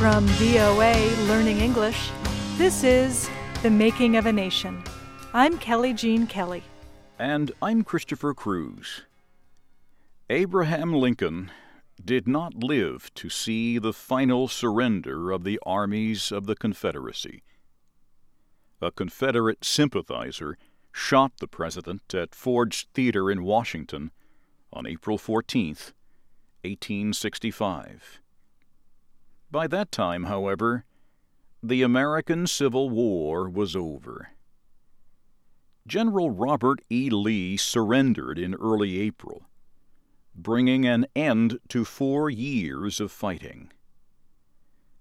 From VOA Learning English, this is The Making of a Nation. I'm Kelly Jean Kelly. And I'm Christopher Cruz. Abraham Lincoln did not live to see the final surrender of the armies of the Confederacy. A Confederate sympathizer shot the president at Ford's Theater in Washington on April 14, 1865. By that time, however, the American Civil War was over. General Robert E. Lee surrendered in early April, bringing an end to four years of fighting.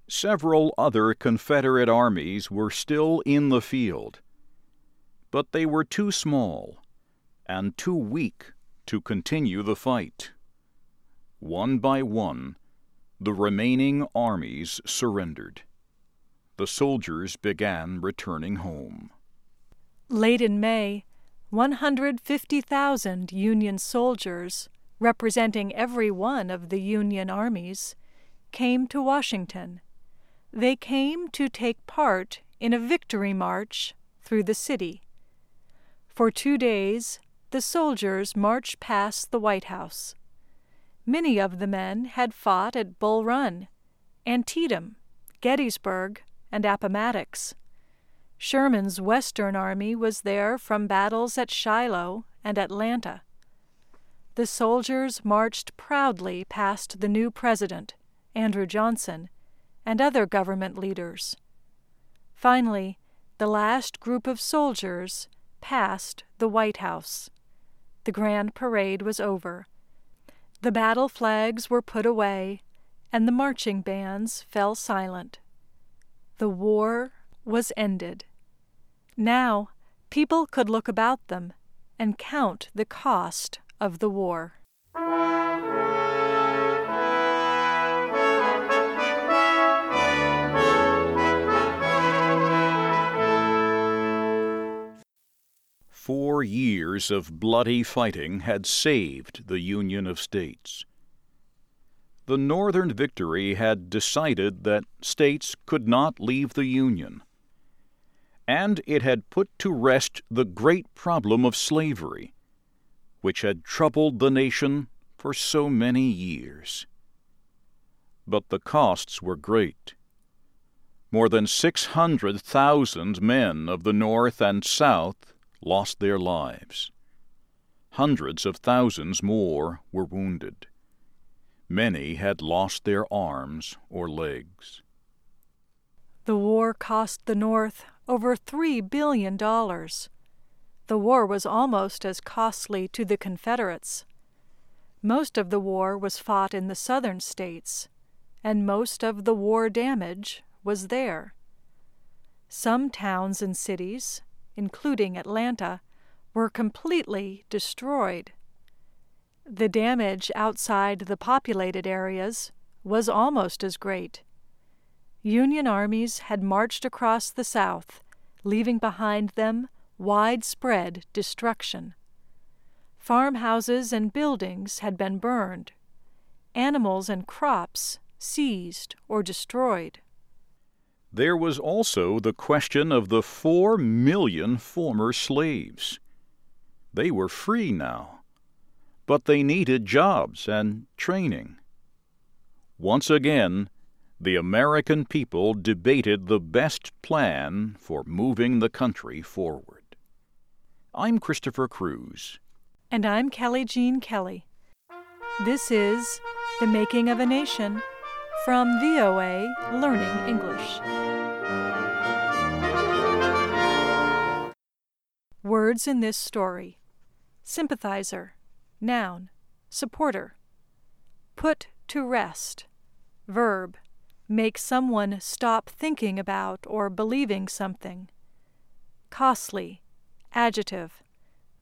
Several other Confederate armies were still in the field, but they were too small and too weak to continue the fight. One by one, the remaining armies surrendered. The soldiers began returning home. Late in May, 150,000 Union soldiers, representing every one of the Union armies, came to Washington. They came to take part in a victory march through the city. For two days, the soldiers marched past the White House. Many of the men had fought at Bull Run, Antietam, Gettysburg, and Appomattox. Sherman's Western Army was there from battles at Shiloh and Atlanta. The soldiers marched proudly past the new president, Andrew Johnson, and other government leaders. Finally, the last group of soldiers passed the White House. The grand parade was over the battle flags were put away, and the marching bands fell silent. The war was ended. Now people could look about them and count the cost of the war. Years of bloody fighting had saved the Union of States. The Northern victory had decided that states could not leave the Union, and it had put to rest the great problem of slavery, which had troubled the nation for so many years. But the costs were great. More than 600,000 men of the North and South lost their lives. Hundreds of thousands more were wounded. Many had lost their arms or legs. The war cost the North over $3 billion. The war was almost as costly to the Confederates. Most of the war was fought in the southern states, and most of the war damage was there. Some towns and cities, including Atlanta, were completely destroyed. The damage outside the populated areas was almost as great. Union armies had marched across the South, leaving behind them widespread destruction. Farmhouses and buildings had been burned, animals and crops seized or destroyed. There was also the question of the four million former slaves. They were free now, but they needed jobs and training. Once again, the American people debated the best plan for moving the country forward. I'm Christopher Cruz. And I'm Kelly Jean Kelly. This is The Making of a Nation from VOA Learning English. Words in this story sympathizer, noun, supporter. Put to rest, verb, make someone stop thinking about or believing something. Costly, adjective,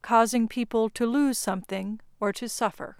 causing people to lose something or to suffer.